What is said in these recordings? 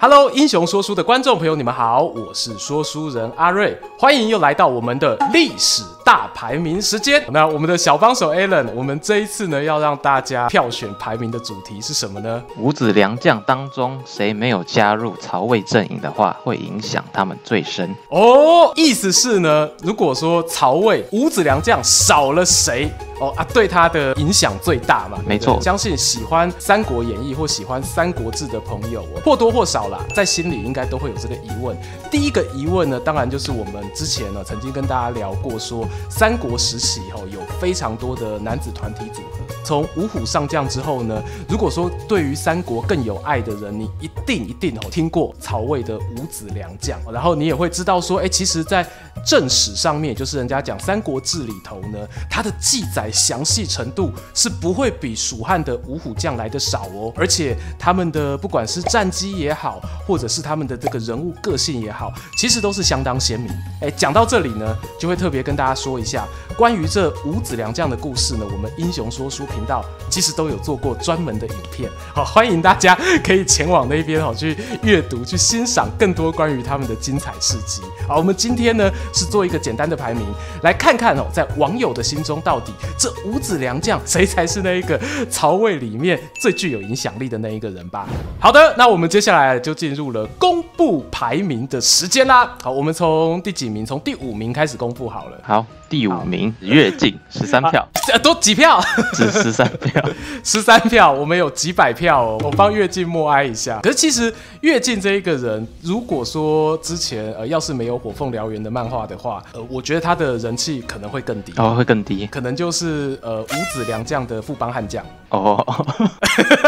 Hello，英雄说书的观众朋友，你们好，我是说书人阿瑞，欢迎又来到我们的历史大排名时间。那我们的小帮手 Alan，我们这一次呢要让大家票选排名的主题是什么呢？五子良将当中，谁没有加入曹魏阵营的话，会影响他们最深。哦，意思是呢，如果说曹魏五子良将少了谁？哦啊，对他的影响最大嘛？没错，相信喜欢《三国演义》或喜欢《三国志》的朋友，或多或少啦，在心里应该都会有这个疑问。第一个疑问呢，当然就是我们之前呢曾经跟大家聊过，说三国时期以后有非常多的男子团体组合。从五虎上将之后呢，如果说对于三国更有爱的人，你一定一定哦听过曹魏的五子良将，然后你也会知道说，哎，其实，在正史上面，就是人家讲《三国志》里头呢，它的记载。详细程度是不会比蜀汉的五虎将来的少哦，而且他们的不管是战绩也好，或者是他们的这个人物个性也好，其实都是相当鲜明。哎，讲到这里呢，就会特别跟大家说一下关于这五子良将的故事呢，我们英雄说书频道其实都有做过专门的影片，好，欢迎大家可以前往那边好去阅读、去欣赏更多关于他们的精彩事迹。好，我们今天呢是做一个简单的排名，来看看哦，在网友的心中到底这五子良将 谁才是那一个曹魏里面最具有影响力的那一个人吧？好的，那我们接下来就进入了公布排名的时间啦。好，我们从第几名？从第五名开始公布好了。好，第五名跃进 十三票，多几票？只十三票，十三票。我们有几百票哦，我帮跃进默哀一下。可是其实跃进这一个人，如果说之前呃要是没有《火凤燎原》的漫画的话，呃，我觉得他的人气可能会更低哦，会更低，可能就是。呃，五子良将的副帮悍将哦，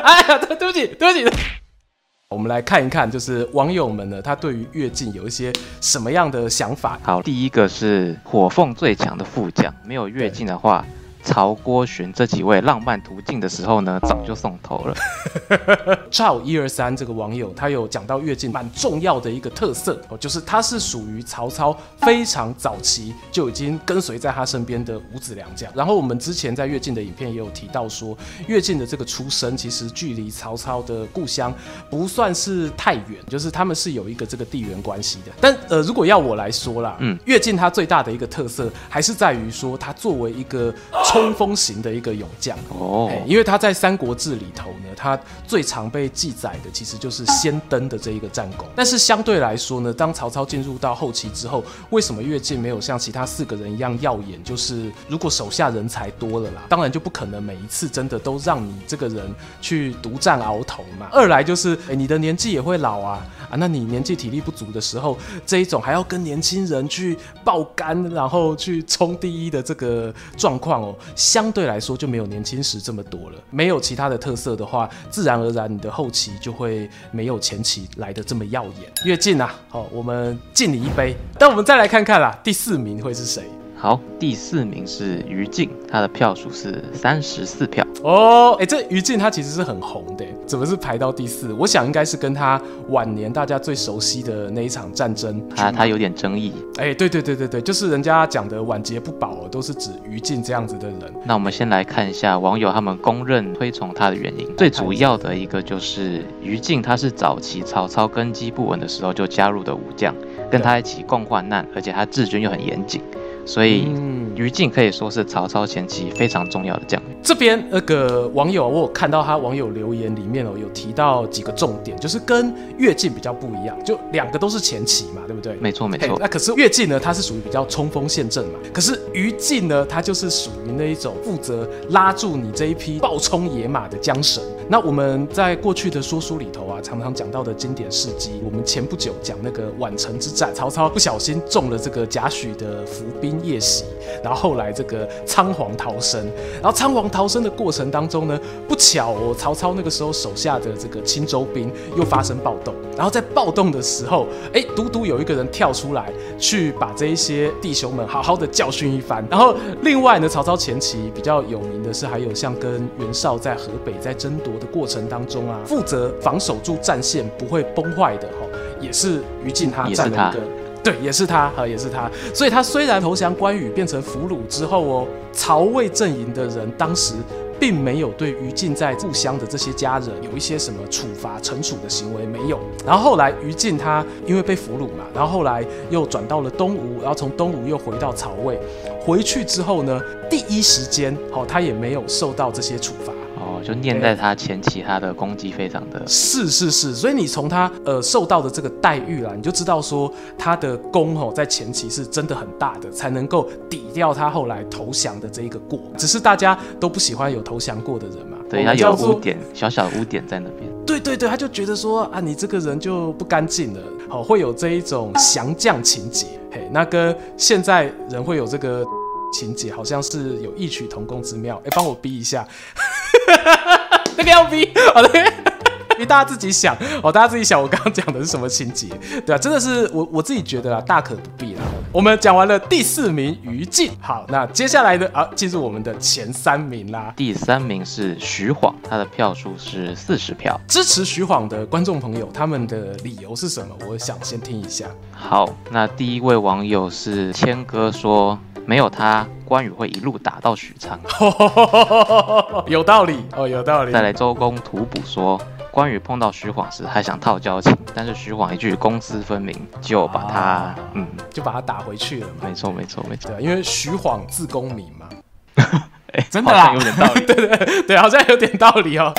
哎呀，对不起，对不起。我们来看一看，就是网友们呢，他对于跃进有一些什么样的想法？好，第一个是火凤最强的副将，没有跃进的话。曹郭荀这几位浪漫途径的时候呢，早就送头了。赵一二三这个网友他有讲到乐进蛮重要的一个特色哦，就是他是属于曹操非常早期就已经跟随在他身边的五子良将。然后我们之前在乐进的影片也有提到说，乐进的这个出生其实距离曹操的故乡不算是太远，就是他们是有一个这个地缘关系的。但呃，如果要我来说啦，嗯，乐进他最大的一个特色还是在于说，他作为一个冲锋型的一个勇将哦，因为他在《三国志》里头呢，他最常被记载的其实就是先登的这一个战功。但是相对来说呢，当曹操进入到后期之后，为什么乐进没有像其他四个人一样耀眼？就是如果手下人才多了啦，当然就不可能每一次真的都让你这个人去独占鳌头嘛。二来就是，哎，你的年纪也会老啊啊，那你年纪体力不足的时候，这一种还要跟年轻人去爆肝，然后去冲第一的这个状况哦。相对来说就没有年轻时这么多了，没有其他的特色的话，自然而然你的后期就会没有前期来的这么耀眼。乐进啊，好，我们敬你一杯。那我们再来看看啦，第四名会是谁？好，第四名是于禁，他的票数是三十四票。哦，哎，这于禁他其实是很红的，怎么是排到第四？我想应该是跟他晚年大家最熟悉的那一场战争，他他有点争议。哎，对对对对对，就是人家讲的晚节不保，都是指于禁这样子的人。那我们先来看一下网友他们公认推崇他的原因，最主要的一个就是于禁他是早期曹操根基不稳的时候就加入的武将，跟他一起共患难，而且他治军又很严谨。所以，于禁可以说是曹操前期非常重要的将领。这边那个网友，我有看到他网友留言里面哦，有提到几个重点，就是跟乐进比较不一样，就两个都是前期嘛，对不对？没错没错。那可是乐进呢，他是属于比较冲锋陷阵嘛，可是于禁呢，他就是属于那一种负责拉住你这一匹暴冲野马的缰绳。那我们在过去的说书里头啊，常常讲到的经典事迹，我们前不久讲那个宛城之战，曹操不小心中了这个贾诩的伏兵夜袭，然后后来这个仓皇逃生，然后仓皇逃生的过程当中呢，不巧哦，曹操那个时候手下的这个青州兵又发生暴动，然后在暴动的时候，哎，独独有一个人跳出来去把这一些弟兄们好好的教训一番。然后另外呢，曹操前期比较有名的是，还有像跟袁绍在河北在争夺的过程当中啊，负责防守住战线不会崩坏的哈，也是于禁他占了一个。对，也是他，哈，也是他。所以他虽然投降关羽变成俘虏之后哦，曹魏阵营的人当时并没有对于禁在故乡的这些家人有一些什么处罚、惩处的行为，没有。然后后来于禁他因为被俘虏嘛，然后后来又转到了东吴，然后从东吴又回到曹魏。回去之后呢，第一时间，好，他也没有受到这些处罚。就念在他前期，他的功绩非常的，是是是，所以你从他呃受到的这个待遇啦，你就知道说他的功吼在前期是真的很大的，才能够抵掉他后来投降的这一个过。只是大家都不喜欢有投降过的人嘛，对，他有污点，小小的污点在那边。对对对，他就觉得说啊，你这个人就不干净了，好，会有这一种降将情节。嘿，那跟现在人会有这个情节，好像是有异曲同工之妙。哎，帮我逼一下。那个要逼，好的，你大家自己想哦，大家自己想，我刚刚讲的是什么情节？对啊，真的是我我自己觉得啊，大可不必啦。我们讲完了第四名于禁，好，那接下来呢啊，进入我们的前三名啦。第三名是徐晃，他的票数是四十票。支持徐晃的观众朋友，他们的理由是什么？我想先听一下。好，那第一位网友是谦哥说。没有他，关羽会一路打到许昌。有道理哦，有道理。再来，周公吐哺说，关羽碰到徐晃时还想套交情，但是徐晃一句公私分明，就把他，啊、嗯，就把他打回去了嘛。没错，没错，没错。对，因为徐晃字公明嘛。哎，真的啦，有点道理。对对对，好像有点道理哦。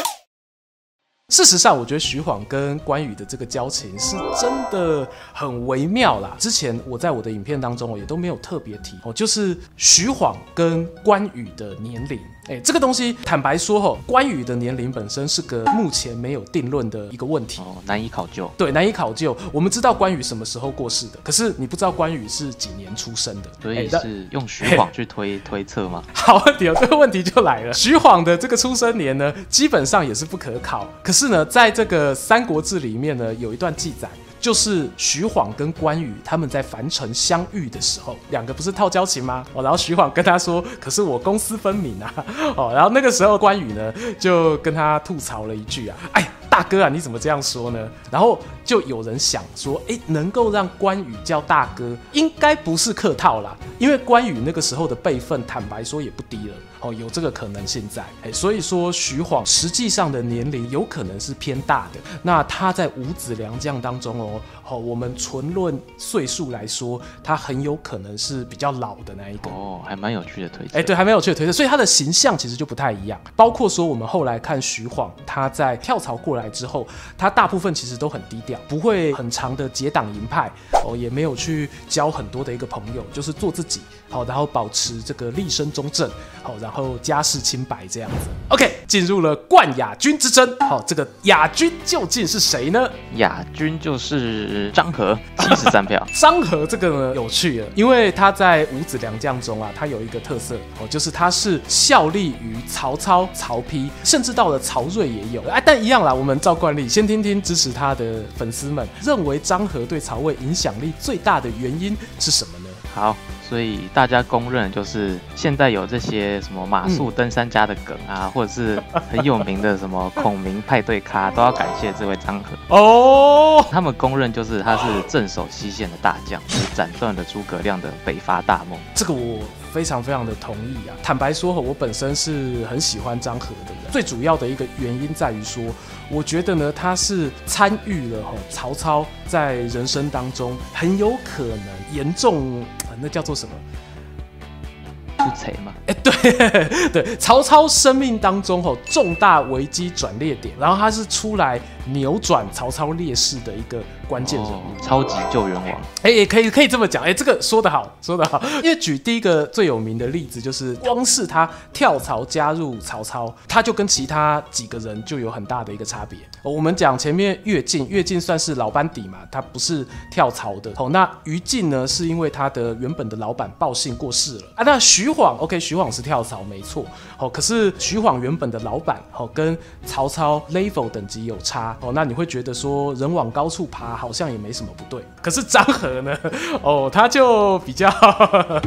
事实上，我觉得徐晃跟关羽的这个交情是真的很微妙啦。之前我在我的影片当中，我也都没有特别提哦，就是徐晃跟关羽的年龄。哎，这个东西坦白说吼，关羽的年龄本身是个目前没有定论的一个问题哦，难以考究。对，难以考究。我们知道关羽什么时候过世的，可是你不知道关羽是几年出生的，所以是用徐晃去推推测吗？好问题哦，这个问题就来了。徐晃的这个出生年呢，基本上也是不可考。可是呢，在这个《三国志》里面呢，有一段记载。就是徐晃跟关羽他们在樊城相遇的时候，两个不是套交情吗？哦，然后徐晃跟他说：“可是我公私分明啊。” 哦，然后那个时候关羽呢就跟他吐槽了一句啊：“哎，大哥啊，你怎么这样说呢？”然后就有人想说：“哎，能够让关羽叫大哥，应该不是客套啦，因为关羽那个时候的辈分，坦白说也不低了。”哦，有这个可能性在，哎，所以说徐晃实际上的年龄有可能是偏大的。那他在五子良将当中哦，哦，我们纯论岁数来说，他很有可能是比较老的那一个。哦，还蛮有趣的推测。哎，对，还蛮有趣的推测。所以他的形象其实就不太一样。包括说我们后来看徐晃，他在跳槽过来之后，他大部分其实都很低调，不会很长的结党营派，哦，也没有去交很多的一个朋友，就是做自己。好，然后保持这个立身中正，好，然后家世清白这样子。OK，进入了冠亚军之争。好，这个亚军究竟是谁呢？亚军就是张郃，七十三票。张郃这个呢有趣了，因为他在五子良将中啊，他有一个特色哦，就是他是效力于曹操、曹丕，甚至到了曹睿也有。哎，但一样啦，我们照惯例先听听支持他的粉丝们认为张郃对曹魏影响力最大的原因是什么呢？好。所以大家公认就是现在有这些什么马术登山家的梗啊，嗯、或者是很有名的什么孔明派对咖，都要感谢这位张郃哦。他们公认就是他是镇守西线的大将，是斩断了诸葛亮的北伐大梦。这个我非常非常的同意啊。坦白说，我本身是很喜欢张郃的人。最主要的一个原因在于说，我觉得呢，他是参与了曹操在人生当中很有可能严重。那叫做什么？出彩嘛？哎，对 对，曹操生命当中吼重大危机转捩点，然后他是出来扭转曹操劣势的一个关键人物，哦，超级救援王。哎、欸，可以可以这么讲，哎、欸，这个说得好，说得好。因为举第一个最有名的例子，就是光是他跳槽加入曹操，他就跟其他几个人就有很大的一个差别。我们讲前面乐进，乐进算是老班底嘛，他不是跳槽的。哦，那于禁呢，是因为他的原本的老板报信过世了啊。那徐晃，OK，徐晃是跳槽没错。哦，可是徐晃原本的老板，哦，跟曹操 level 等级有差。哦，那你会觉得说人往高处爬，好像也没什么不对。可是张合呢，哦，他就比较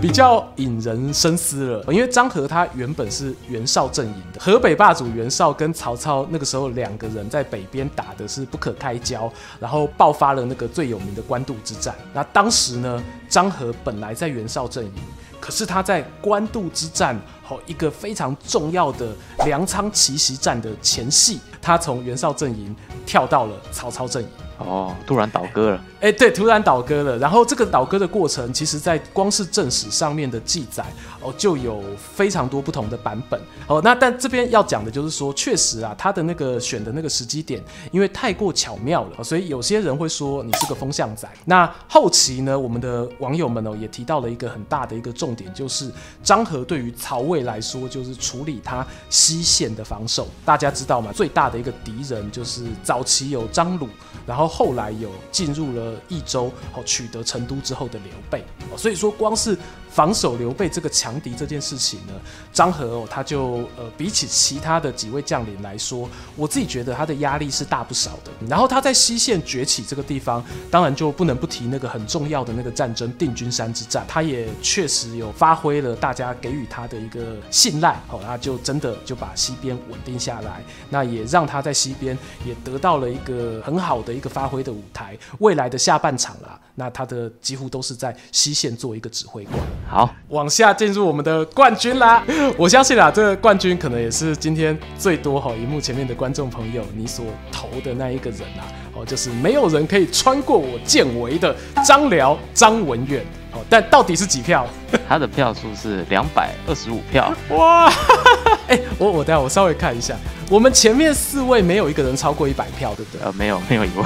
比较引人深思了。因为张合他原本是袁绍阵营的，河北霸主袁绍跟曹操那个时候两个人在北边打的是不可开交，然后爆发了那个最有名的官渡之战。那当时呢，张合本来在袁绍阵营，可是他在官渡之战，好一个非常重要的粮仓奇袭战的前戏，他从袁绍阵营跳到了曹操阵营。哦，突然倒戈了。哎，对，突然倒戈了。然后这个倒戈的过程，其实在光是正史上面的记载哦，就有非常多不同的版本哦。那但这边要讲的就是说，确实啊，他的那个选的那个时机点，因为太过巧妙了，所以有些人会说你是个风向仔。那后期呢，我们的网友们哦也提到了一个很大的一个重点，就是张合对于曹魏来说，就是处理他西线的防守。大家知道吗？最大的一个敌人就是早期有张鲁，然后后来有进入了。益州哦，取得成都之后的刘备哦，所以说光是防守刘备这个强敌这件事情呢，张合哦，他就呃比起其他的几位将领来说，我自己觉得他的压力是大不少的。然后他在西线崛起这个地方，当然就不能不提那个很重要的那个战争定军山之战，他也确实有发挥了大家给予他的一个信赖哦，他就真的就把西边稳定下来，那也让他在西边也得到了一个很好的一个发挥的舞台，未来的下半场啦，那他的几乎都是在西线做一个指挥官。好，往下进入我们的冠军啦！我相信啦，这个冠军可能也是今天最多哈，荧幕前面的观众朋友你所投的那一个人啊，哦，就是没有人可以穿过我剑围的张辽张文远。哦，但到底是几票？他的票数是两百二十五票。哇！哎、欸，我我等下我稍微看一下，我们前面四位没有一个人超过一百票，对不对？呃，没有，没有一位，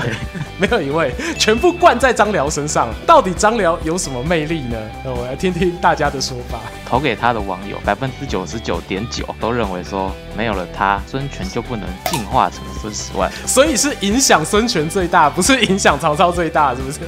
没有一位，全部灌在张辽身上。到底张辽有什么魅力呢？那我来听听大家的说法。投给他的网友百分之九十九点九都认为说，没有了他，孙权就不能进化成孙十万。所以是影响孙权最大，不是影响曹操最大，是不是？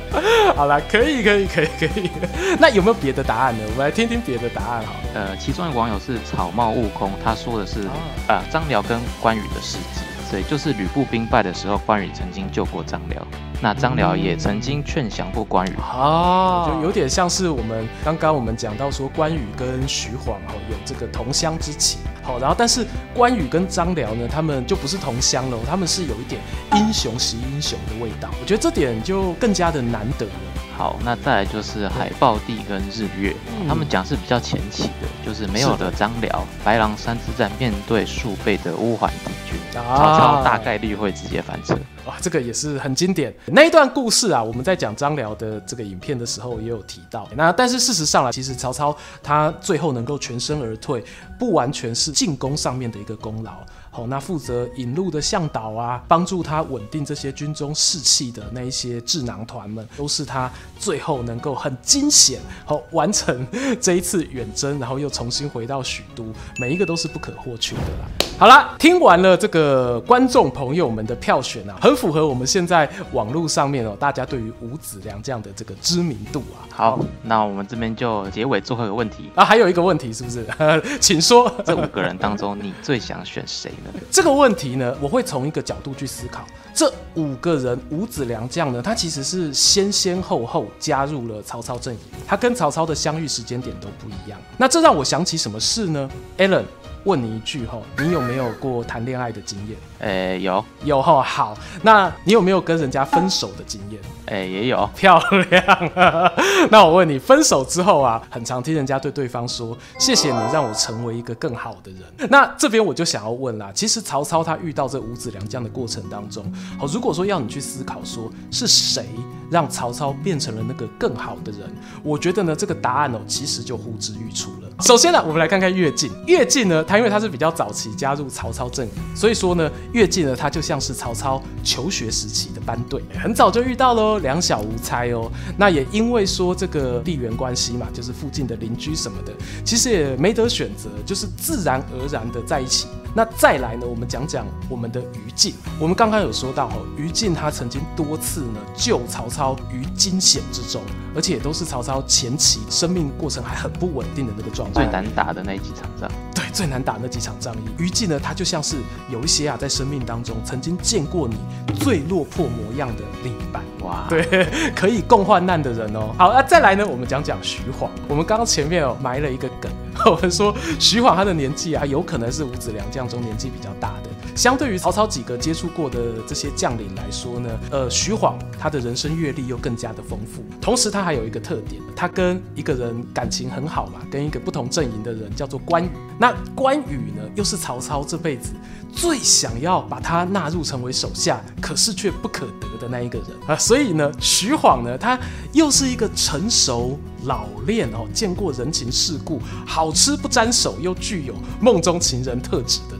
好了，可以，可以，可以，可以。那有没有别的答案呢？我们来听听别的答案好了。呃，其中一个网友是草帽悟空，他说的是啊，张辽跟关羽的事迹，对，就是吕布兵败的时候，关羽曾经救过张辽。那张辽也曾经劝降过关羽哦，就有点像是我们刚刚我们讲到说关羽跟徐晃哦有这个同乡之情，好，然后但是关羽跟张辽呢，他们就不是同乡了，他们是有一点英雄惜英雄的味道，我觉得这点就更加的难得了。好，那再来就是海豹地跟日月，嗯、他们讲是比较前期的，就是没有了张辽，白狼山之战面对数倍的乌桓敌军，曹操大概率会直接翻车。哇，这个也是很经典那一段故事啊！我们在讲张辽的这个影片的时候也有提到。那但是事实上啊，其实曹操他最后能够全身而退，不完全是进攻上面的一个功劳。好，那负责引路的向导啊，帮助他稳定这些军中士气的那一些智囊团们，都是他最后能够很惊险好完成这一次远征，然后又重新回到许都，每一个都是不可或缺的啦。好啦，听完了这个观众朋友们的票选啊，很符合我们现在网络上面哦，大家对于吴子良这样的这个知名度啊。好，那我们这边就结尾最后一个问题啊，还有一个问题是不是？请说，这五个人当中你最想选谁呢？这个问题呢，我会从一个角度去思考。这五个人，吴子良这样呢，他其实是先先后后加入了曹操阵营，他跟曹操的相遇时间点都不一样。那这让我想起什么事呢？Alan，问你一句哈，你有没有过谈恋爱的经验？诶，有有哈。好，那你有没有跟人家分手的经验？诶，也有。漂亮。那我问你，分手之后啊，很常听人家对对方说：“谢谢你让我成为一个更好的人。”那这边我就想要问啦，其实曹操他遇到这五子良这样的过程当中，好，如果说要你去思考说是谁让曹操变成了那个更好的人，我觉得呢，这个答案哦，其实就呼之欲出了。首先呢，我们来看看乐进。乐进呢，他因为他是比较早期加入曹操阵营，所以说呢，乐进呢他就像是曹操求学时期的班队，很早就遇到喽，两小无猜哦。那也因为说这个地缘关系嘛，就是附近的邻居什么的，其实也没得选择，就是自然而然的在一起。那再来呢，我们讲讲我们的于禁。我们刚刚有说到哦，于禁他曾经多次呢救曹操于惊险之中，而且都是曹操前期生命过程还很不稳定的那个状态，最难打的那几场仗。对，最难打那几场仗役，于禁呢，他就像是有一些啊，在生命当中曾经见过你最落魄模样的另一半。哇，对，可以共患难的人哦。好，那再来呢，我们讲讲徐晃。我们刚刚前面哦埋了一个梗，我们说徐晃他的年纪啊，有可能是五子良将中年纪比较大的。相对于曹操几个接触过的这些将领来说呢，呃，徐晃他的人生阅历又更加的丰富。同时，他还有一个特点，他跟一个人感情很好嘛，跟一个不同阵营的人叫做关羽。那关羽呢，又是曹操这辈子最想要把他纳入成为手下，可是却不可得的那一个人啊。所以呢，徐晃呢，他又是一个成熟老练哦，见过人情世故，好吃不沾手，又具有梦中情人特质的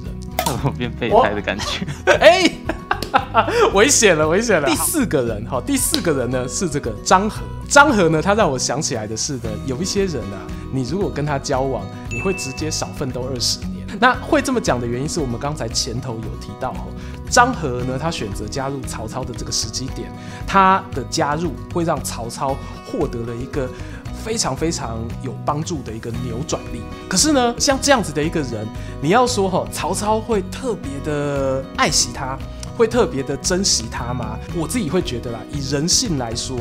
人。变备胎的感觉，哎、欸，危险了，危险了。第四个人哈，第四个人呢是这个张和。张和呢，他让我想起来的是的，有一些人啊，你如果跟他交往，你会直接少奋斗二十年。那会这么讲的原因是我们刚才前头有提到哈，张合呢，他选择加入曹操的这个时机点，他的加入会让曹操获得了一个。非常非常有帮助的一个扭转力。可是呢，像这样子的一个人，你要说哈，曹操会特别的爱惜他，会特别的珍惜他吗？我自己会觉得啦，以人性来说，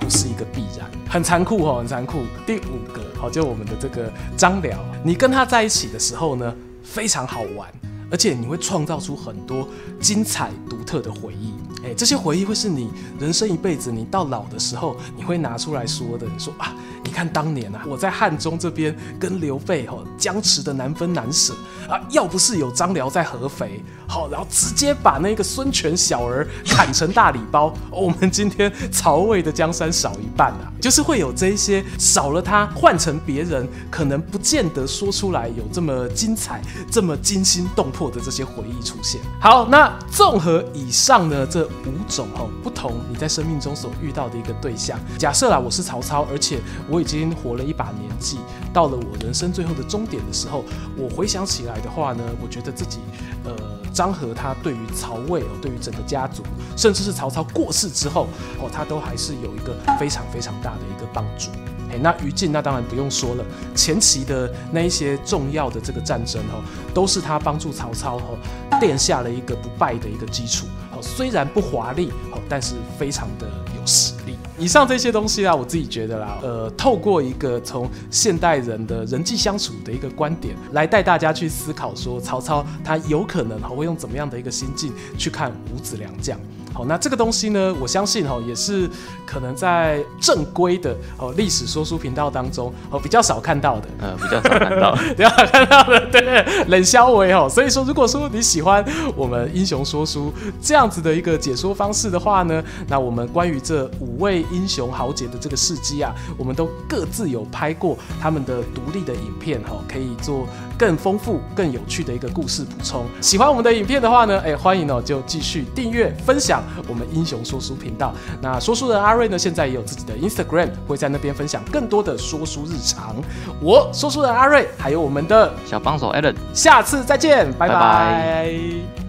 不是一个必然，很残酷哈，很残酷。第五个，好，就我们的这个张辽，你跟他在一起的时候呢，非常好玩，而且你会创造出很多精彩独特的回忆。哎，这些回忆会是你人生一辈子，你到老的时候，你会拿出来说的。你说啊。你看当年啊，我在汉中这边跟刘备吼僵持的难分难舍啊，要不是有张辽在合肥，好，然后直接把那个孙权小儿砍成大礼包，我们今天曹魏的江山少一半啊，就是会有这一些少了他换成别人，可能不见得说出来有这么精彩、这么惊心动魄的这些回忆出现。好，那综合以上呢这五种吼不同你在生命中所遇到的一个对象，假设啦我是曹操，而且我已经活了一把年纪，到了我人生最后的终点的时候，我回想起来的话呢，我觉得自己，呃，张合他对于曹魏哦，对于整个家族，甚至是曹操过世之后哦，他都还是有一个非常非常大的一个帮助。哎，那于禁那当然不用说了，前期的那一些重要的这个战争哦，都是他帮助曹操哦，奠下了一个不败的一个基础。虽然不华丽哦，但是非常的有实力。以上这些东西啊，我自己觉得啦，呃，透过一个从现代人的人际相处的一个观点来带大家去思考，说曹操他有可能会用怎么样的一个心境去看五子良将。好，那这个东西呢，我相信哈，也是可能在正规的哦历史说书频道当中哦比较少看到的，呃，比较少看到，比较少看到的，对，冷肖维哦。所以说，如果说你喜欢我们英雄说书这样子的一个解说方式的话呢，那我们关于这五位英雄豪杰的这个事迹啊，我们都各自有拍过他们的独立的影片哈，可以做更丰富、更有趣的一个故事补充。喜欢我们的影片的话呢，哎，欢迎哦就继续订阅分享。我们英雄说书频道，那说书人阿瑞呢，现在也有自己的 Instagram，会在那边分享更多的说书日常。我说书人阿瑞，还有我们的小帮手 Allen，下次再见，拜拜。拜拜。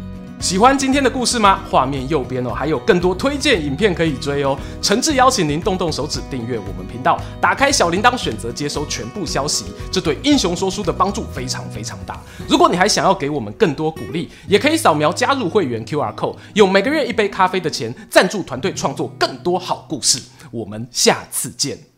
喜欢今天的故事吗？画面右边哦，还有更多推荐影片可以追哦。诚挚邀请您动动手指订阅我们频道，打开小铃铛，选择接收全部消息，这对英雄说书的帮助非常非常大。如果你还想要给我们更多鼓励，也可以扫描加入会员 QR code，用每个月一杯咖啡的钱赞助团队创作更多好故事。我们下次见。